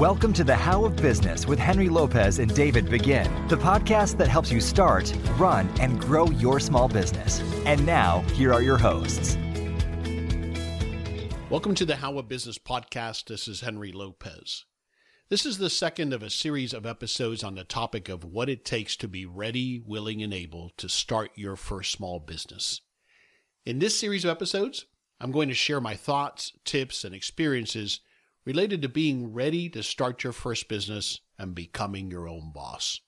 Welcome to the How of Business with Henry Lopez and David Begin, the podcast that helps you start, run, and grow your small business. And now, here are your hosts. Welcome to the How of Business podcast. This is Henry Lopez. This is the second of a series of episodes on the topic of what it takes to be ready, willing, and able to start your first small business. In this series of episodes, I'm going to share my thoughts, tips, and experiences related to being ready to start your first business and becoming your own boss.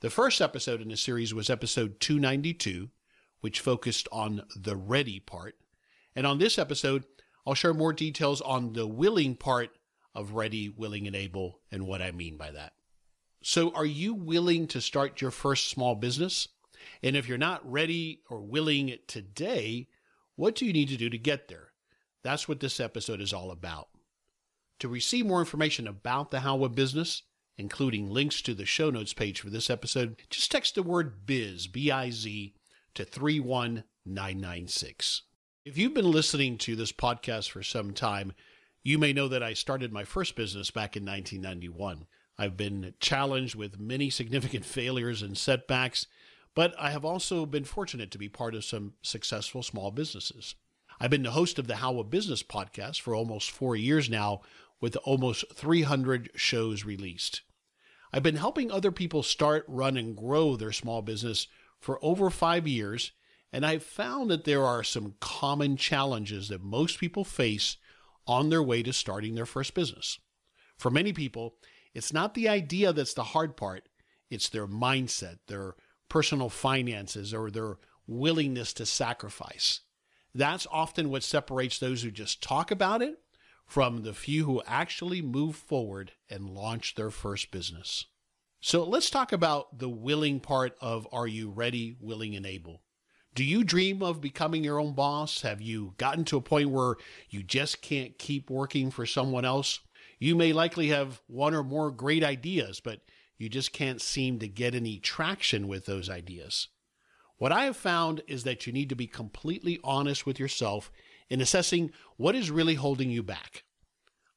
The first episode in the series was episode 292, which focused on the ready part. And on this episode, I'll share more details on the willing part of ready, willing, and able, and what I mean by that. So, are you willing to start your first small business? And if you're not ready or willing today, what do you need to do to get there? That's what this episode is all about. To receive more information about the How of Business, including links to the show notes page for this episode, just text the word BIZ, B I Z, to 31996. If you've been listening to this podcast for some time, you may know that I started my first business back in 1991. I've been challenged with many significant failures and setbacks, but I have also been fortunate to be part of some successful small businesses. I've been the host of the How of Business podcast for almost four years now, with almost 300 shows released. I've been helping other people start, run, and grow their small business for over five years, and I've found that there are some common challenges that most people face on their way to starting their first business. For many people, it's not the idea that's the hard part, it's their mindset, their personal finances, or their willingness to sacrifice. That's often what separates those who just talk about it from the few who actually move forward and launch their first business. So let's talk about the willing part of Are You Ready, Willing, and Able? Do you dream of becoming your own boss? Have you gotten to a point where you just can't keep working for someone else? You may likely have one or more great ideas, but you just can't seem to get any traction with those ideas. What I have found is that you need to be completely honest with yourself in assessing what is really holding you back.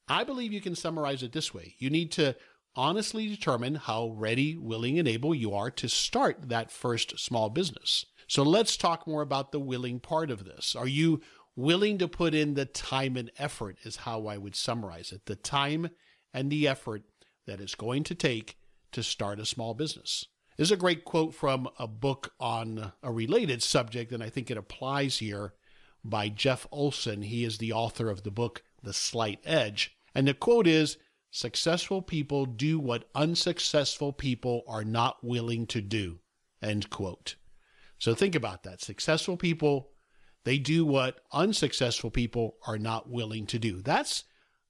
I believe you can summarize it this way you need to honestly determine how ready, willing, and able you are to start that first small business. So let's talk more about the willing part of this. Are you willing to put in the time and effort, is how I would summarize it. The time and the effort that it's going to take to start a small business. This is a great quote from a book on a related subject, and I think it applies here by Jeff Olson. He is the author of the book, The Slight Edge. And the quote is Successful people do what unsuccessful people are not willing to do. End quote. So think about that. Successful people, they do what unsuccessful people are not willing to do. That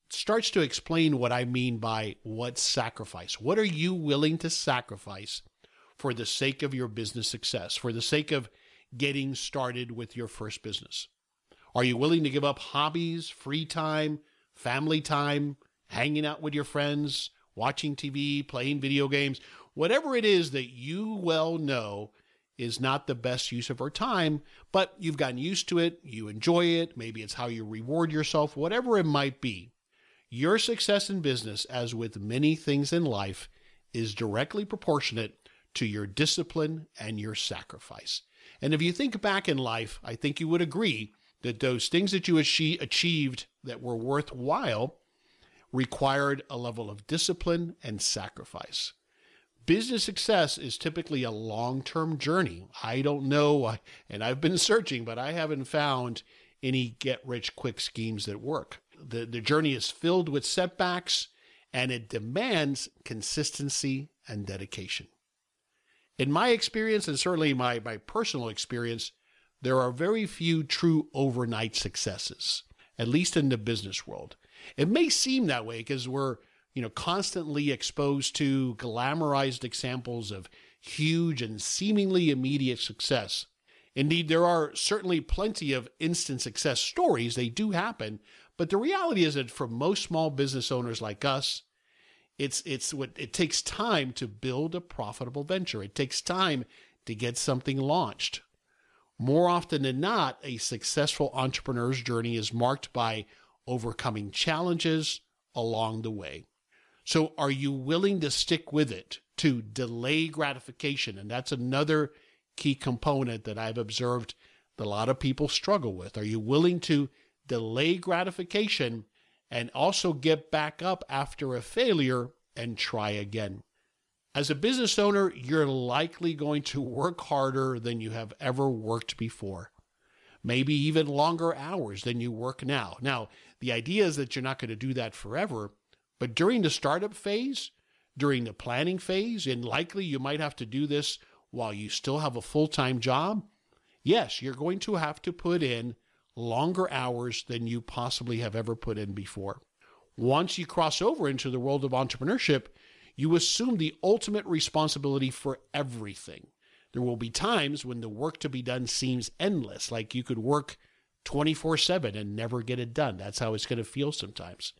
starts to explain what I mean by what sacrifice. What are you willing to sacrifice for the sake of your business success, for the sake of getting started with your first business? Are you willing to give up hobbies, free time, family time, hanging out with your friends, watching TV, playing video games, whatever it is that you well know is not the best use of our time, but you've gotten used to it, you enjoy it, maybe it's how you reward yourself, whatever it might be. Your success in business, as with many things in life, is directly proportionate to your discipline and your sacrifice. And if you think back in life, I think you would agree that those things that you achieved that were worthwhile required a level of discipline and sacrifice. Business success is typically a long term journey. I don't know, and I've been searching, but I haven't found any get rich quick schemes that work. The, the journey is filled with setbacks and it demands consistency and dedication. In my experience, and certainly my, my personal experience, there are very few true overnight successes, at least in the business world. It may seem that way because we're, you know, constantly exposed to glamorized examples of huge and seemingly immediate success. Indeed, there are certainly plenty of instant success stories. They do happen. But the reality is that for most small business owners like us, it's, it's what it takes time to build a profitable venture. It takes time to get something launched. More often than not, a successful entrepreneur's journey is marked by overcoming challenges along the way. So, are you willing to stick with it to delay gratification? And that's another key component that I've observed that a lot of people struggle with. Are you willing to delay gratification and also get back up after a failure and try again? As a business owner, you're likely going to work harder than you have ever worked before. Maybe even longer hours than you work now. Now, the idea is that you're not going to do that forever, but during the startup phase, during the planning phase, and likely you might have to do this while you still have a full time job, yes, you're going to have to put in longer hours than you possibly have ever put in before. Once you cross over into the world of entrepreneurship, you assume the ultimate responsibility for everything. There will be times when the work to be done seems endless, like you could work 24 7 and never get it done. That's how it's going to feel sometimes.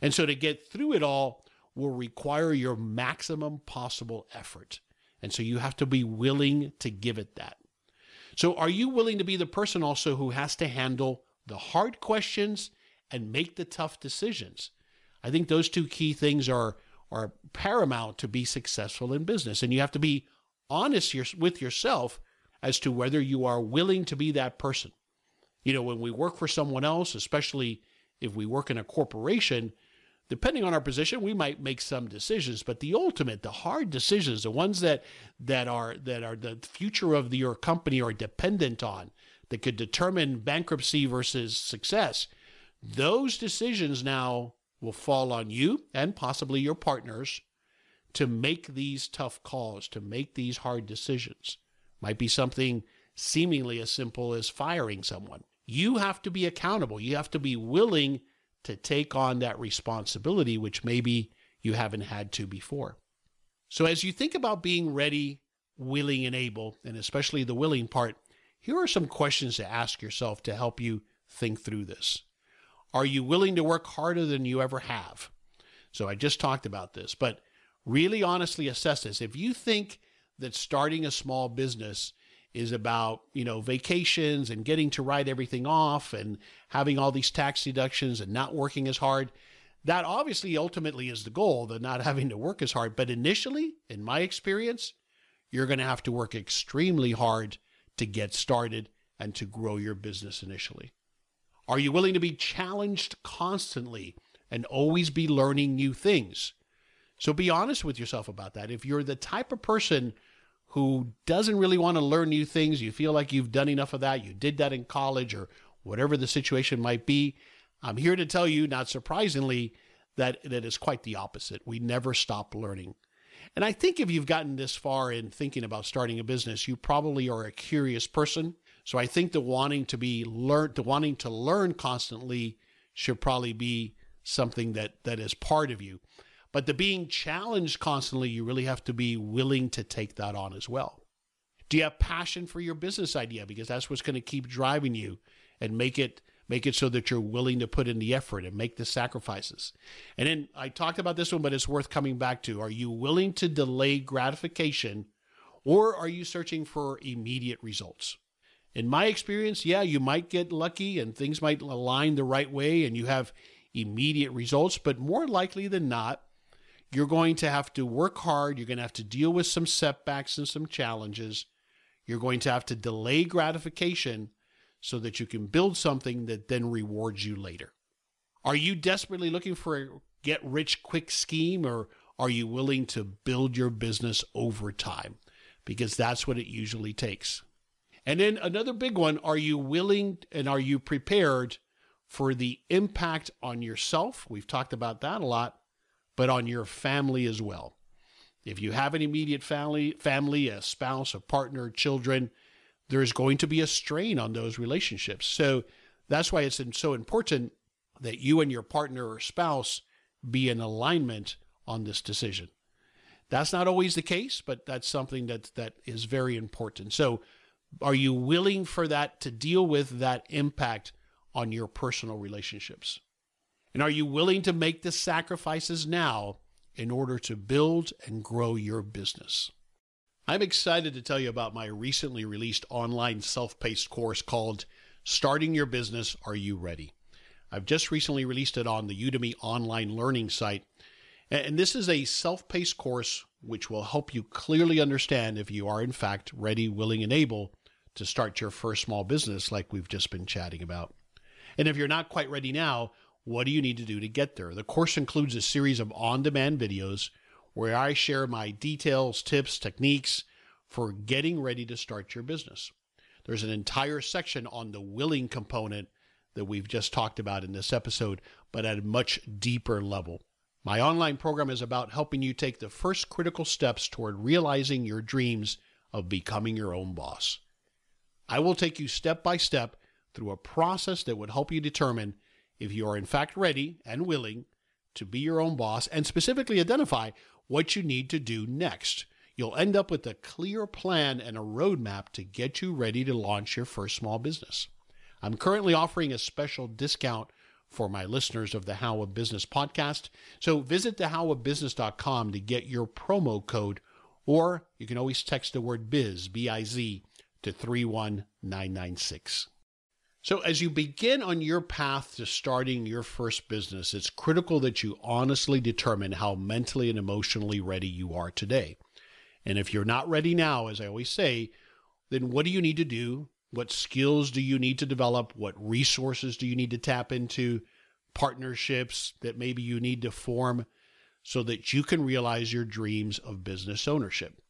And so to get through it all will require your maximum possible effort. And so you have to be willing to give it that. So are you willing to be the person also who has to handle the hard questions and make the tough decisions? I think those two key things are are paramount to be successful in business. And you have to be honest with yourself as to whether you are willing to be that person. You know, when we work for someone else, especially if we work in a corporation, depending on our position, we might make some decisions, but the ultimate, the hard decisions, the ones that that are that are the future of the, your company are dependent on, that could determine bankruptcy versus success, those decisions now will fall on you and possibly your partners to make these tough calls, to make these hard decisions. Might be something seemingly as simple as firing someone. You have to be accountable. You have to be willing to take on that responsibility, which maybe you haven't had to before. So, as you think about being ready, willing, and able, and especially the willing part, here are some questions to ask yourself to help you think through this. Are you willing to work harder than you ever have? So I just talked about this, but really honestly assess this. If you think that starting a small business is about, you know, vacations and getting to write everything off and having all these tax deductions and not working as hard, that obviously ultimately is the goal, the not having to work as hard. But initially, in my experience, you're going to have to work extremely hard to get started and to grow your business initially. Are you willing to be challenged constantly and always be learning new things? So be honest with yourself about that. If you're the type of person who doesn't really want to learn new things, you feel like you've done enough of that, you did that in college or whatever the situation might be, I'm here to tell you, not surprisingly, that that is quite the opposite. We never stop learning. And I think if you've gotten this far in thinking about starting a business, you probably are a curious person so I think the wanting to be learned, the wanting to learn constantly should probably be something that that is part of you. But the being challenged constantly, you really have to be willing to take that on as well. Do you have passion for your business idea? Because that's what's going to keep driving you and make it make it so that you're willing to put in the effort and make the sacrifices. And then I talked about this one, but it's worth coming back to. Are you willing to delay gratification or are you searching for immediate results? in my experience, yeah, you might get lucky and things might align the right way and you have immediate results, but more likely than not, you're going to have to work hard. You're going to have to deal with some setbacks and some challenges. You're going to have to delay gratification so that you can build something that then rewards you later. Are you desperately looking for a get rich quick scheme or are you willing to build your business over time? Because that's what it usually takes. And then another big one are you willing and are you prepared for the impact on yourself? We've talked about that a lot, but on your family as well. If you have an immediate family, family, a spouse, a partner, children, there's going to be a strain on those relationships. So that's why it's so important that you and your partner or spouse be in alignment on this decision. That's not always the case, but that's something that that is very important. So are you willing for that to deal with that impact on your personal relationships? And are you willing to make the sacrifices now in order to build and grow your business? I'm excited to tell you about my recently released online self paced course called Starting Your Business Are You Ready? I've just recently released it on the Udemy online learning site. And this is a self paced course which will help you clearly understand if you are, in fact, ready, willing, and able to start your first small business like we've just been chatting about. And if you're not quite ready now, what do you need to do to get there? The course includes a series of on demand videos where I share my details, tips, techniques for getting ready to start your business. There's an entire section on the willing component that we've just talked about in this episode, but at a much deeper level. My online program is about helping you take the first critical steps toward realizing your dreams of becoming your own boss. I will take you step by step through a process that would help you determine if you are in fact ready and willing to be your own boss and specifically identify what you need to do next. You'll end up with a clear plan and a roadmap to get you ready to launch your first small business. I'm currently offering a special discount for my listeners of the How of Business podcast. So visit thehowofbusiness.com to get your promo code, or you can always text the word biz, B I Z, to 31996. So, as you begin on your path to starting your first business, it's critical that you honestly determine how mentally and emotionally ready you are today. And if you're not ready now, as I always say, then what do you need to do? What skills do you need to develop? What resources do you need to tap into? Partnerships that maybe you need to form so that you can realize your dreams of business ownership.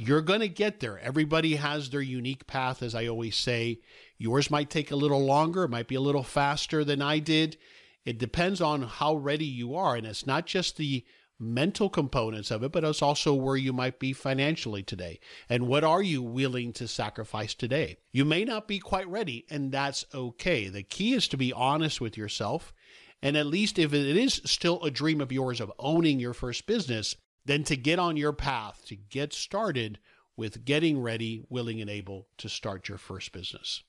You're going to get there. Everybody has their unique path, as I always say. Yours might take a little longer, it might be a little faster than I did. It depends on how ready you are. And it's not just the mental components of it, but it's also where you might be financially today. And what are you willing to sacrifice today? You may not be quite ready, and that's okay. The key is to be honest with yourself. And at least if it is still a dream of yours of owning your first business, then to get on your path, to get started with getting ready, willing, and able to start your first business.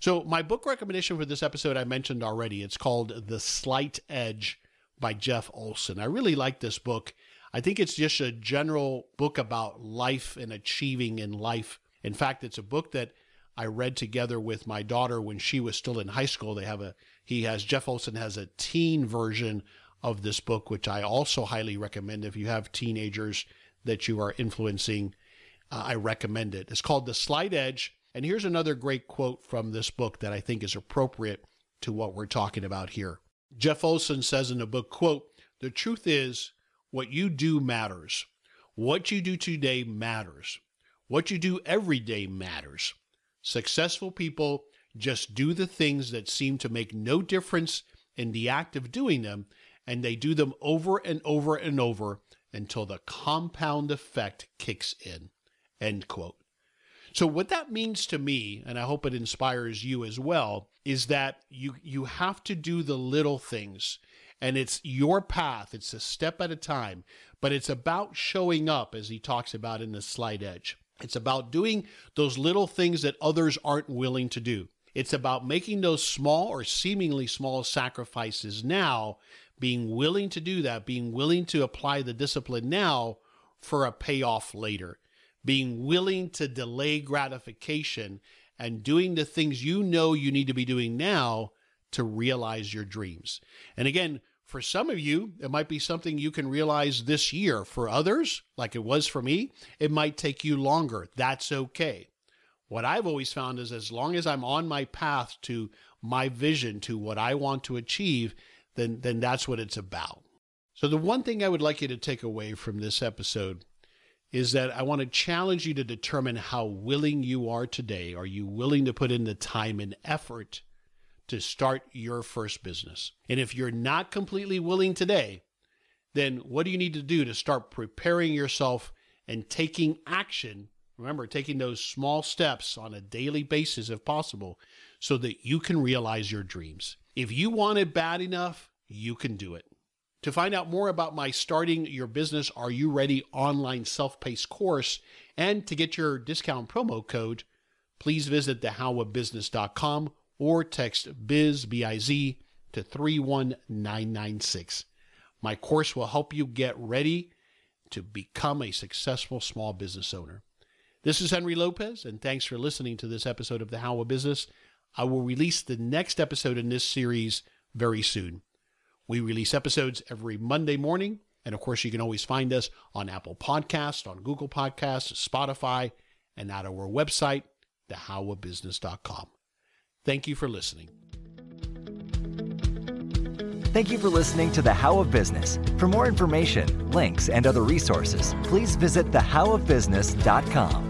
So, my book recommendation for this episode I mentioned already. It's called The Slight Edge by Jeff Olson. I really like this book. I think it's just a general book about life and achieving in life. In fact, it's a book that I read together with my daughter when she was still in high school. They have a he has Jeff Olson has a teen version of this book, which I also highly recommend if you have teenagers that you are influencing. Uh, I recommend it. It's called The Slight Edge. And here's another great quote from this book that I think is appropriate to what we're talking about here. Jeff Olson says in the book, quote, the truth is what you do matters. What you do today matters. What you do every day matters. Successful people just do the things that seem to make no difference in the act of doing them and they do them over and over and over until the compound effect kicks in. End quote. So what that means to me, and I hope it inspires you as well, is that you you have to do the little things and it's your path, it's a step at a time, but it's about showing up as he talks about in the slight edge. It's about doing those little things that others aren't willing to do. It's about making those small or seemingly small sacrifices now being willing to do that, being willing to apply the discipline now for a payoff later, being willing to delay gratification and doing the things you know you need to be doing now to realize your dreams. And again, for some of you, it might be something you can realize this year. For others, like it was for me, it might take you longer. That's okay. What I've always found is as long as I'm on my path to my vision, to what I want to achieve, then then that's what it's about. So the one thing I would like you to take away from this episode is that I want to challenge you to determine how willing you are today. Are you willing to put in the time and effort to start your first business? And if you're not completely willing today, then what do you need to do to start preparing yourself and taking action Remember, taking those small steps on a daily basis if possible so that you can realize your dreams. If you want it bad enough, you can do it. To find out more about my Starting Your Business Are You Ready online self paced course and to get your discount promo code, please visit thehowofbusiness.com or text biz, B-I-Z, to 31996. My course will help you get ready to become a successful small business owner. This is Henry Lopez, and thanks for listening to this episode of The How of Business. I will release the next episode in this series very soon. We release episodes every Monday morning. And of course, you can always find us on Apple Podcasts, on Google Podcasts, Spotify, and at our website, thehowofbusiness.com. Thank you for listening. Thank you for listening to The How of Business. For more information, links, and other resources, please visit thehowofbusiness.com.